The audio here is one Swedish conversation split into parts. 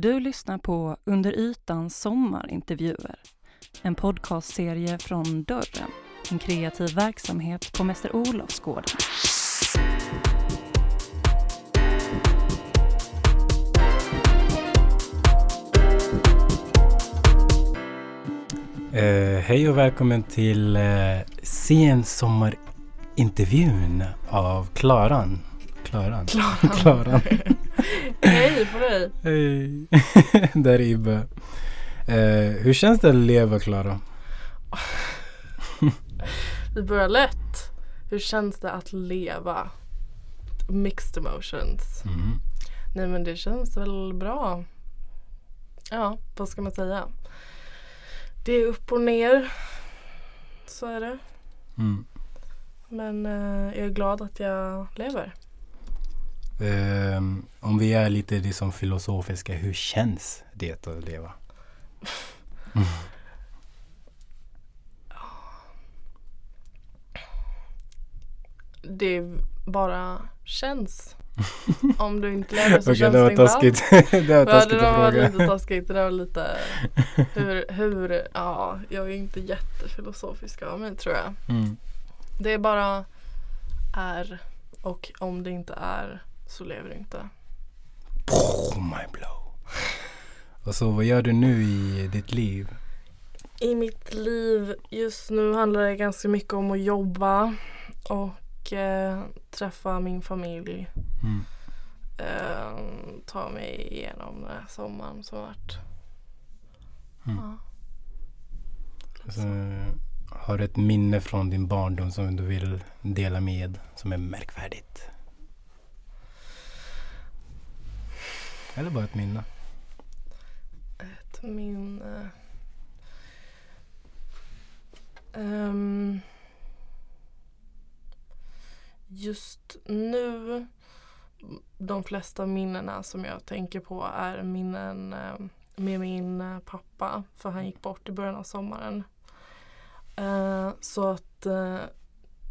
Du lyssnar på Under ytans sommarintervjuer. En podcastserie från Dörren, en kreativ verksamhet på Mäster Olofsgården. Eh, hej och välkommen till eh, sensommarintervjun av Klaran. Klaran. Klaran. Klaran. Hej på dig. Hej. Där är Ibbe. Eh, hur känns det att leva Klara? Vi börjar lätt. Hur känns det att leva? Mixed emotions. Mm. Nej men det känns väl bra. Ja, vad ska man säga? Det är upp och ner. Så är det. Mm. Men eh, jag är glad att jag lever. Eh, om vi är lite liksom filosofiska, hur känns det att leva? Det bara känns. Om du inte lever så Okej, känns det var inte alls. taskigt. det var Ja, taskigt det att var fråga. lite taskigt. Det där var lite hur, hur, ja, jag är inte jättefilosofisk av mig tror jag. Mm. Det är bara är och om det inte är så lever du inte. My blow. Och så vad gör du nu i ditt liv? I mitt liv just nu handlar det ganska mycket om att jobba och eh, träffa min familj. Mm. Eh, ta mig igenom den här sommaren som varit. Mm. Ja. Alltså, har du ett minne från din barndom som du vill dela med som är märkvärdigt? Eller bara ett minne? Ett minne. Um, just nu, de flesta minnena som jag tänker på är minnen ehm, med min eh, pappa. För han gick bort i början av sommaren. Uh, så att uh,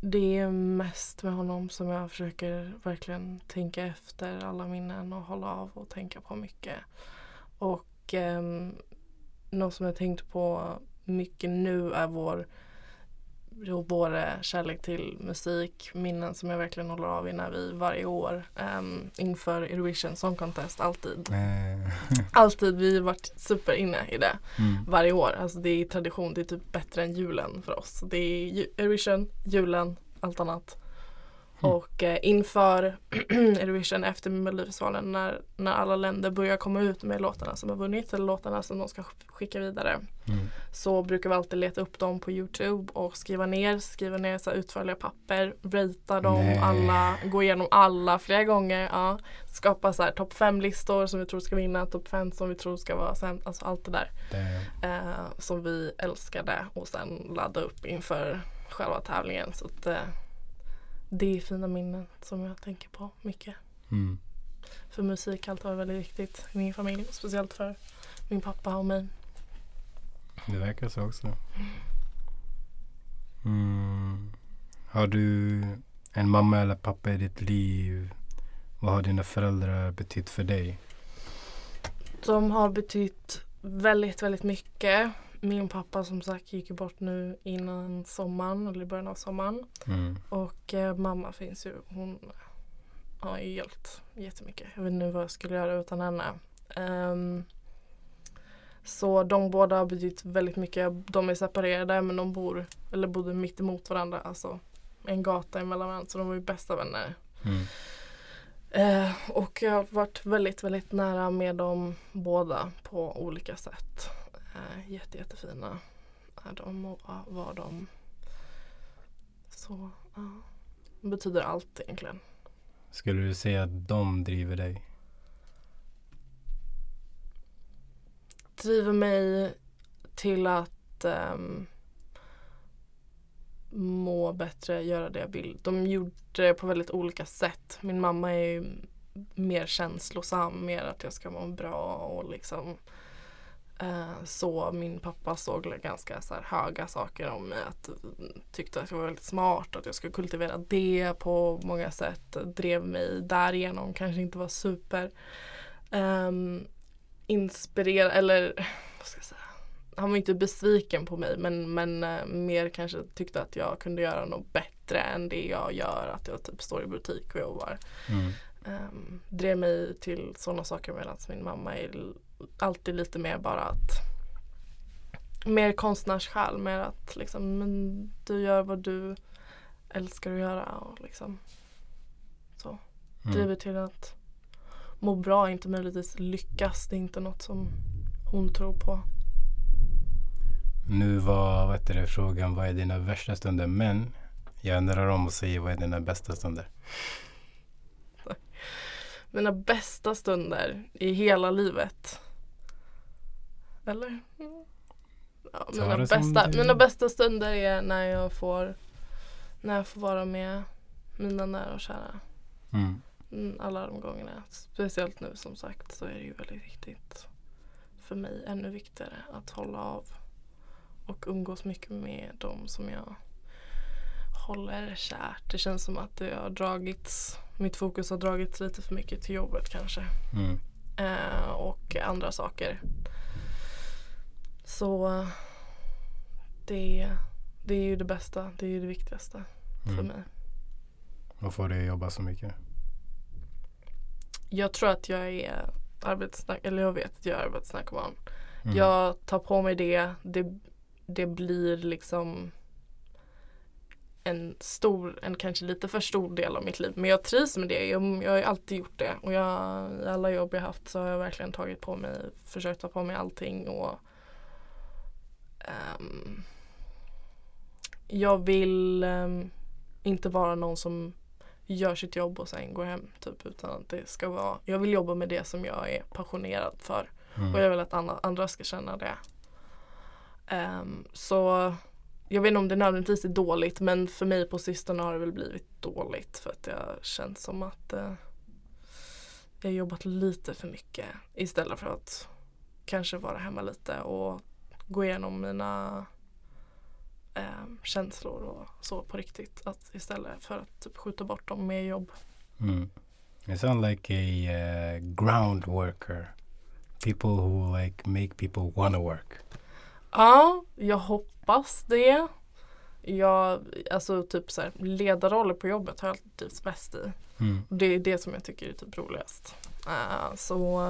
det är mest med honom som jag försöker verkligen tänka efter alla minnen och hålla av och tänka på mycket. Och eh, något som jag tänkt på mycket nu är vår, vår eh, kärlek till musik. Minnen som jag verkligen håller av i när vi varje år um, inför Eurovision Song Contest alltid. Eh, Alltid, vi har varit super inne i det mm. varje år. Alltså det är tradition, det är typ bättre än julen för oss. Det är Eurovision, julen, allt annat. Mm. Och eh, inför Eurovision efter Melodifestivalen när, när alla länder börjar komma ut med låtarna som har vunnit eller låtarna som de ska sk- skicka vidare Mm. så brukar vi alltid leta upp dem på Youtube och skriva ner, skriva ner så utförliga papper, ratea dem Nej. alla, gå igenom alla flera gånger, ja. skapa så här topp fem listor som vi tror ska vinna, topp fem som vi tror ska vara sämst, alltså allt det där eh, som vi älskade och sen ladda upp inför själva tävlingen. Så att, eh, det är fina minnen som jag tänker på mycket. mm. För musik har alltid varit väldigt viktigt i min familj. Speciellt för min pappa och mig. det verkar så också. Mm. Har du en mamma eller pappa i ditt liv? Vad har dina föräldrar betytt för dig? De har betytt väldigt, väldigt mycket. Min pappa som sagt gick bort nu innan sommaren eller i början av sommaren. Mm. Och eh, mamma finns ju. Hon har ju hjälpt jättemycket. Jag vet inte vad jag skulle göra utan henne. Ehm, så de båda har betytt väldigt mycket. De är separerade men de bor, eller bodde mitt emot varandra. Alltså en gata emellan varandra. Så de var ju bästa vänner. Mm. Eh, och jag har varit väldigt, väldigt nära med dem båda på olika sätt. Eh, jätte, jättefina är de och var de. Så ja, det betyder allt egentligen. Skulle du säga att de driver dig? Driver mig till att ehm, må bättre, göra det jag vill. De gjorde det på väldigt olika sätt. Min mamma är ju mer känslosam, mer att jag ska må bra och liksom så min pappa såg ganska så höga saker om mig. Att, tyckte att jag var väldigt smart, att jag skulle kultivera det på många sätt. Drev mig därigenom, kanske inte var super. Ehm, inspirerad eller vad ska jag säga. Han var inte besviken på mig men, men eh, mer kanske tyckte att jag kunde göra något bättre än det jag gör. Att jag typ står i butik och jobbar. Mm. Um, drev mig till sådana saker medan min mamma är alltid lite mer bara att mer konstnärssjäl, mer att liksom men du gör vad du älskar att göra och liksom så. Mm. Driver till att må bra, inte möjligtvis lyckas. Det är inte något som hon tror på. Nu var vad heter det, frågan vad är dina värsta stunder? Men jag ändrar om och säger vad är dina bästa stunder? Mina bästa stunder i hela livet. Eller? Ja, mina, bästa, mina bästa stunder är när jag får när jag får vara med mina nära och kära. Mm. Mm, alla de gångerna. Speciellt nu som sagt så är det ju väldigt viktigt för mig ännu viktigare att hålla av och umgås mycket med dem som jag håller kärt. Det känns som att det har dragits, mitt fokus har dragits lite för mycket till jobbet kanske. Mm. Eh, och andra saker. Så det, det är ju det bästa, det är ju det viktigaste för Mm. mig. Vad får dig att jobba så mycket? Jag tror att jag är arbetssnack, eller jag vet att jag är arbetsnarkoman. Mm. Jag tar på mig det, det, det blir liksom en stor, en kanske lite för stor del av mitt liv. Men jag trivs med det, jag, jag har alltid gjort det. Och jag, i alla jobb jag haft så har jag verkligen tagit på mig, försökt ta på mig allting och ehm, jag vill ehm, inte vara någon som gör sitt jobb och sen går hem typ utan att det ska vara, jag vill jobba med det som jag är passionerad för. Mm. Och jag vill att andra, andra ska känna det. Ehm, så jag vet inte om det nödvändigtvis är dåligt men för mig på sistone har det väl blivit dåligt för att har känts som att eh, jag har jobbat lite för mycket istället för att kanske vara hemma lite och gå igenom mina ehm, känslor och så på riktigt. Att istället för att typ, skjuta bort dem med jobb. Mm. You sound like a uh, ground worker. People who like make people wanna work. Ja, jag hoppas det. Jag, alltså typ så här, ledarroller på jobbet har jag alltid trivts bäst i. Mm. Det är det som jag tycker är typ roligast. Eh, så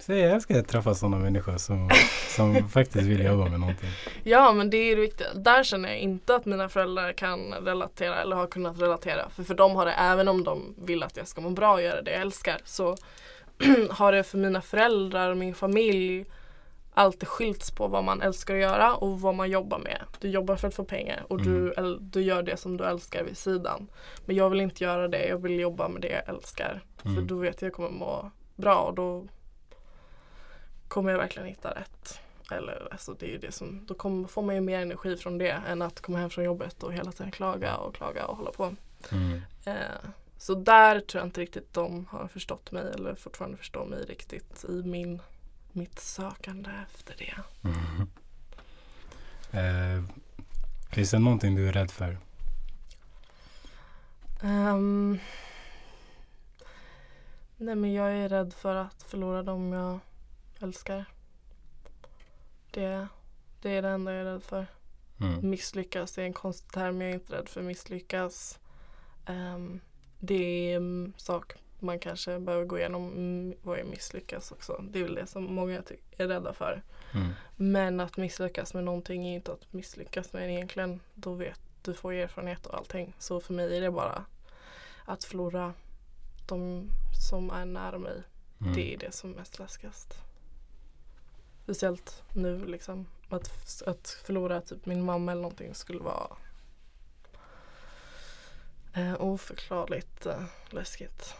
Så jag älskar att träffa sådana människor som, som faktiskt vill jobba med någonting. ja men det är det viktiga. Där känner jag inte att mina föräldrar kan relatera eller har kunnat relatera. För för dem har det, även om de vill att jag ska må bra och göra det jag älskar så har det för mina föräldrar och min familj alltid skilts på vad man älskar att göra och vad man jobbar med. Du jobbar för att få pengar och du, äl- du gör det som du älskar vid sidan. Men jag vill inte göra det, jag vill jobba med det jag älskar. För Mm. då vet jag att jag kommer må bra och då kommer jag verkligen hitta rätt. Eller alltså det är ju det som, då kommer, får man ju mer energi från det än att komma hem från jobbet och hela tiden klaga och klaga och hålla på. Mm. Eh, så där tror jag inte riktigt de har förstått mig eller fortfarande förstår mig riktigt i min, mitt sökande efter det. Mm. Eh, finns det någonting du är rädd för? Ehm, nej men jag är rädd för att förlora dem jag älskar. Det, det är det enda jag är rädd för. Mm. Misslyckas är en konstig term, jag är inte rädd för misslyckas. Ehm, det är en sak man kanske behöver gå igenom, mm, vad är misslyckas också. Det är väl det som många är rädda för. Mm. Men att misslyckas med någonting är inte att misslyckas med det egentligen. Då vet du får erfarenhet och allting. Så för mig är det bara att förlora de som är nära mig. Mm. Det är det som är mest läskigast. Speciellt nu liksom. Att, att förlora typ min mamma eller någonting skulle vara eh, oförklarligt eh, läskigt.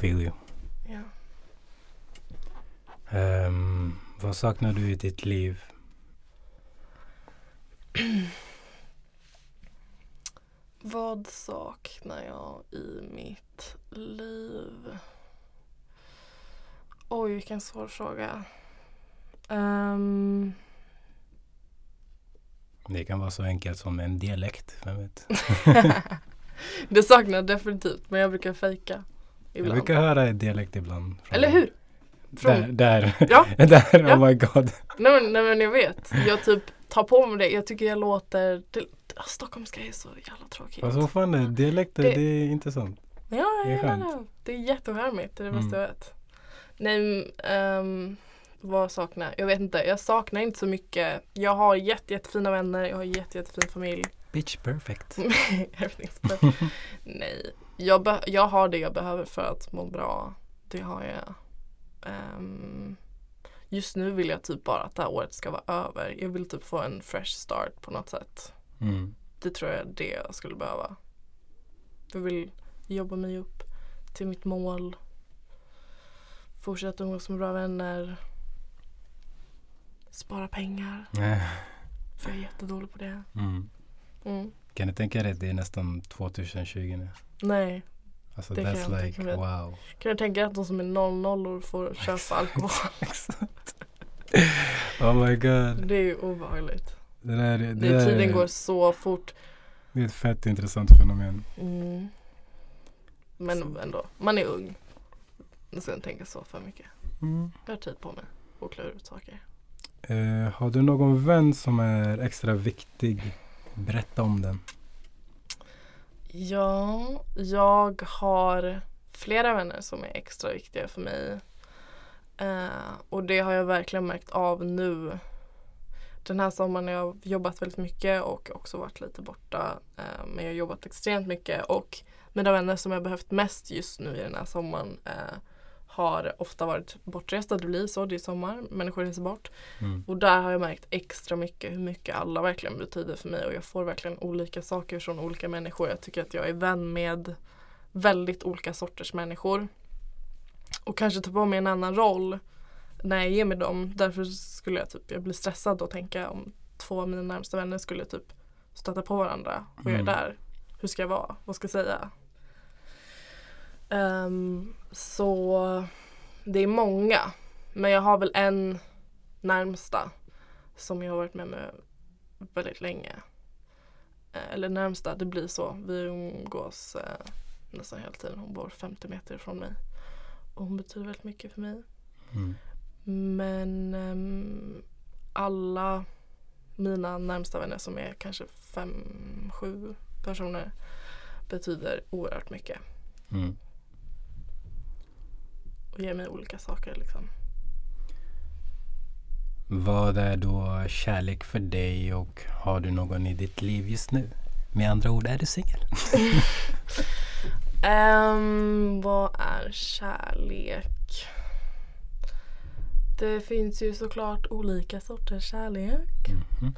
Feel you. Ja. Ehm, vad saknar du i ditt liv? Vad saknar jag i mitt liv? Oj, vilken svår fråga. Ehm, Det kan vara så enkelt som en dialekt, vem vet? det saknar jag definitivt, men jag brukar fejka Jag ibland. brukar höra dialekt ibland. Eller hur? Där, Från- där. Ja. där, Ja. oh my god. Nej men, nej men jag vet. Jag typ tar på mig det. Jag tycker jag låter... Det, stockholmska är så jävla tråkigt. Alltså vad fan är? Dialekter, Det- det, är intressant. Ja, Det är. Det är jättecharmigt. Det är det Mm. bästa jag vet. Nej, um, vad saknar jag? Jag vet inte. Jag saknar inte så mycket. Jag har jätte, jättefina vänner. Jag har jätte, jättefin familj. Bitch perfect. Nej. Jag, jag har det jag behöver för att må bra. Det har jag. Ehm, just nu vill jag typ bara att det här året ska vara över. Jag vill typ få en fresh start på något sätt. Mm. Det tror jag är det jag skulle behöva. Jag vill jobba mig upp till mitt mål. Fortsätta umgås med bra vänner. Spara pengar. Eh, För jag är jättedålig på det. Mm. Mm. Kan du tänka dig att det är nästan 2020 nu? Nej. Alltså Det kan that's jag inte like wow. Kan du tänka dig att de som är 00 får köpa alkohol? Exakt. oh my god. Det är ju obehagligt. Det där, det, Det, där tiden går så fort. det är ett fett intressant fenomen. Mm. Men Så. ändå, man är ung. Jag ska inte tänka så för mycket. Mm. Jag har tid på mig att klura ut saker. Eh, har du någon vän som är extra viktig? Berätta om den. Ja, jag har flera vänner som är extra viktiga för mig. Eh, och det har jag verkligen märkt av nu. Den här sommaren har jag jobbat väldigt mycket och också varit lite borta. Eh, men jag har jobbat extremt mycket och mina vänner som jag behövt mest just nu i den här sommaren eh, har ofta varit bortresta. Det blir så, det är sommar, människor reser bort. Mm. Och där har jag märkt extra mycket hur mycket alla verkligen betyder för mig och jag får verkligen olika saker från olika människor. Jag tycker att jag är vän med väldigt olika sorters människor. Och kanske ta på mig en annan roll när jag ger mig dem. Därför skulle jag typ, jag blir stressad och tänka om två av mina närmsta vänner skulle typ stöta på varandra och jag är Mm. där. Hur ska jag vara? Vad ska jag säga? Ehm, så det är många. Men jag har väl en närmsta som jag har varit med med väldigt länge. Eh, Eller närmsta, det blir så. Vi umgås eh, nästan hela tiden. Hon bor 50 meter ifrån mig. Och hon betyder väldigt mycket för mig. Mm. Men ehm, alla mina närmsta vänner som är kanske fem, sju personer betyder oerhört mycket. Mm. Och ger mig olika saker liksom. Vad är då kärlek för dig och har du någon i ditt liv just nu? Med andra ord, är du singel? Ehm, vad är kärlek? Det finns ju såklart olika sorters kärlek. Mhm.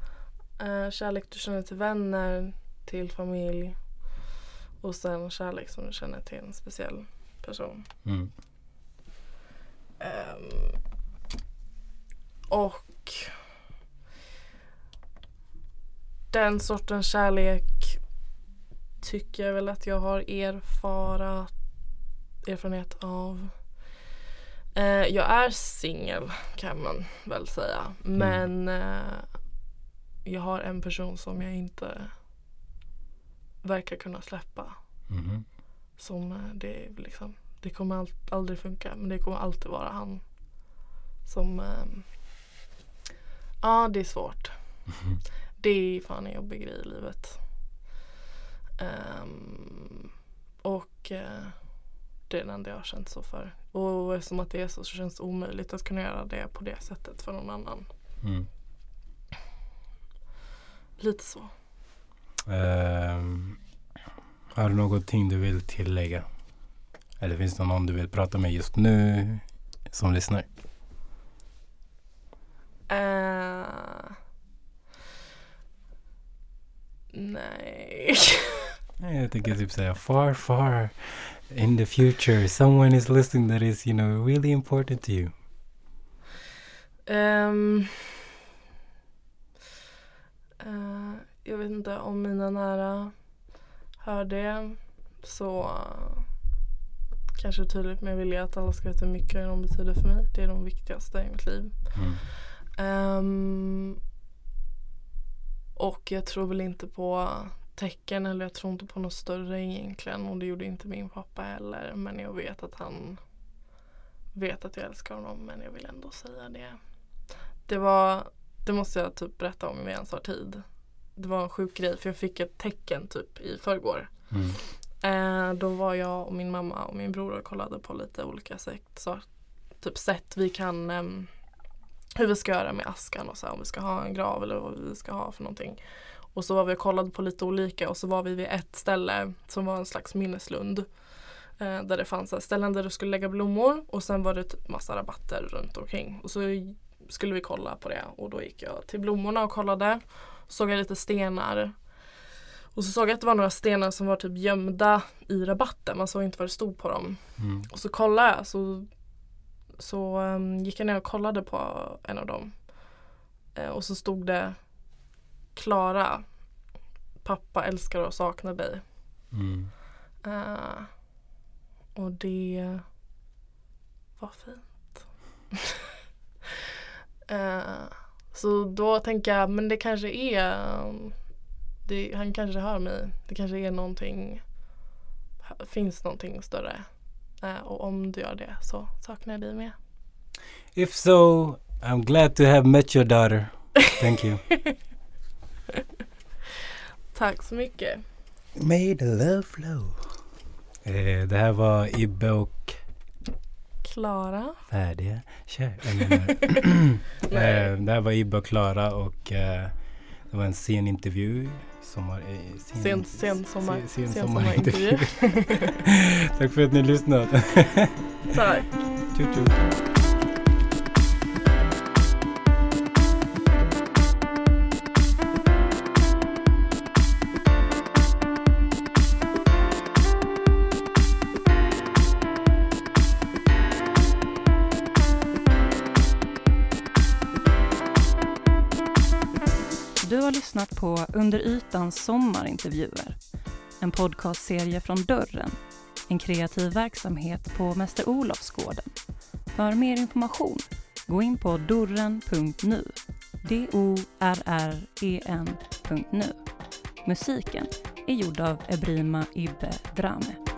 Eh, kärlek du känner till vänner, till familj och sen kärlek som du känner till en speciell person. Mm. Ehm, och den sortens kärlek tycker jag väl att jag har erfarat, erfarenhet av. Eh, jag är singel kan man väl säga. Men eh, jag har en person som jag inte verkar kunna släppa. Mhm. Som eh, det är liksom, det kommer all, aldrig funka men det kommer alltid vara han. Som, ehm, ja det är svårt. Det är fan en jobbig grej i livet. Ehm, och eh, det är den enda jag har känt så för. Och eftersom att det är så så känns det omöjligt att kunna göra det på det sättet för någon annan. Mm. Lite så. Ehm, har du någonting du vill tillägga? Eller finns det någon du vill prata med just nu som lyssnar? Eh, nej. Jag tänker typ säga far, far in the future someone is listening that is, you know, really important to you. Ehm, eh, jag vet inte om mina nära hör det så kanske tydligt men jag vill ju att alla ska veta hur mycket de betyder för mig. Det är de viktigaste i mitt liv. Mm. Ehm, och jag tror väl inte på tecken eller jag tror inte på något större egentligen och det gjorde inte min pappa heller. Men jag vet att han vet att jag älskar honom men jag vill ändå säga det. Det var, det måste jag typ berätta om i ens har tid. Det var en sjuk grej för jag fick ett tecken typ i förrgår. Mm. Eh, då var jag och min mamma och min bror och kollade på lite olika sätt, så, typ sätt vi kan eh, hur vi ska göra med askan och så här, om vi ska ha en grav eller vad vi ska ha för någonting. Och så var vi och kollade på lite olika och så var vi vid ett ställe som var en slags minneslund. Eh, där det fanns här ställen där du skulle lägga blommor och sen var det typ massa rabatter runt omkring. Och så skulle vi kolla på det och då gick jag till blommorna och kollade. Såg jag lite stenar. Och så såg jag att det var några stenar som var typ gömda i rabatten. Man såg inte vad det stod på dem. Mm. Och så kollade jag så, så um, gick jag ner och kollade på en av dem. Eh, och så stod det Klara Pappa älskar och saknar dig. Mm. Eh, och det var fint. Eh, så då tänker jag, men det kanske är um, det, Han kanske hör mig. Det kanske är någonting Finns någonting större. Eh, och om du gör det så saknar jag dig med. If so, I'm glad to have met your daughter. Thank you. Tack så mycket. May the love flow. Eh, det här var Ibbe och Klara. färdiga kär. Jag menar, Nej. eh, det här var Ibbe och Klara och eh, det var en sen intervju. Sommar, eh, Sen, sen, sommar, sen, sen sen sommarintervju. sommarintervju. Tack för att ni lyssnade. Tack. tju. På Under ytans sommarintervjuer. En podcastserie från Dörren. En kreativ verksamhet på Mäster Olofsgården. För mer information, gå in på dorren.nu. D-O-R-R-E-N.nu. Musiken är gjord av Ebrima Ibbe Drame.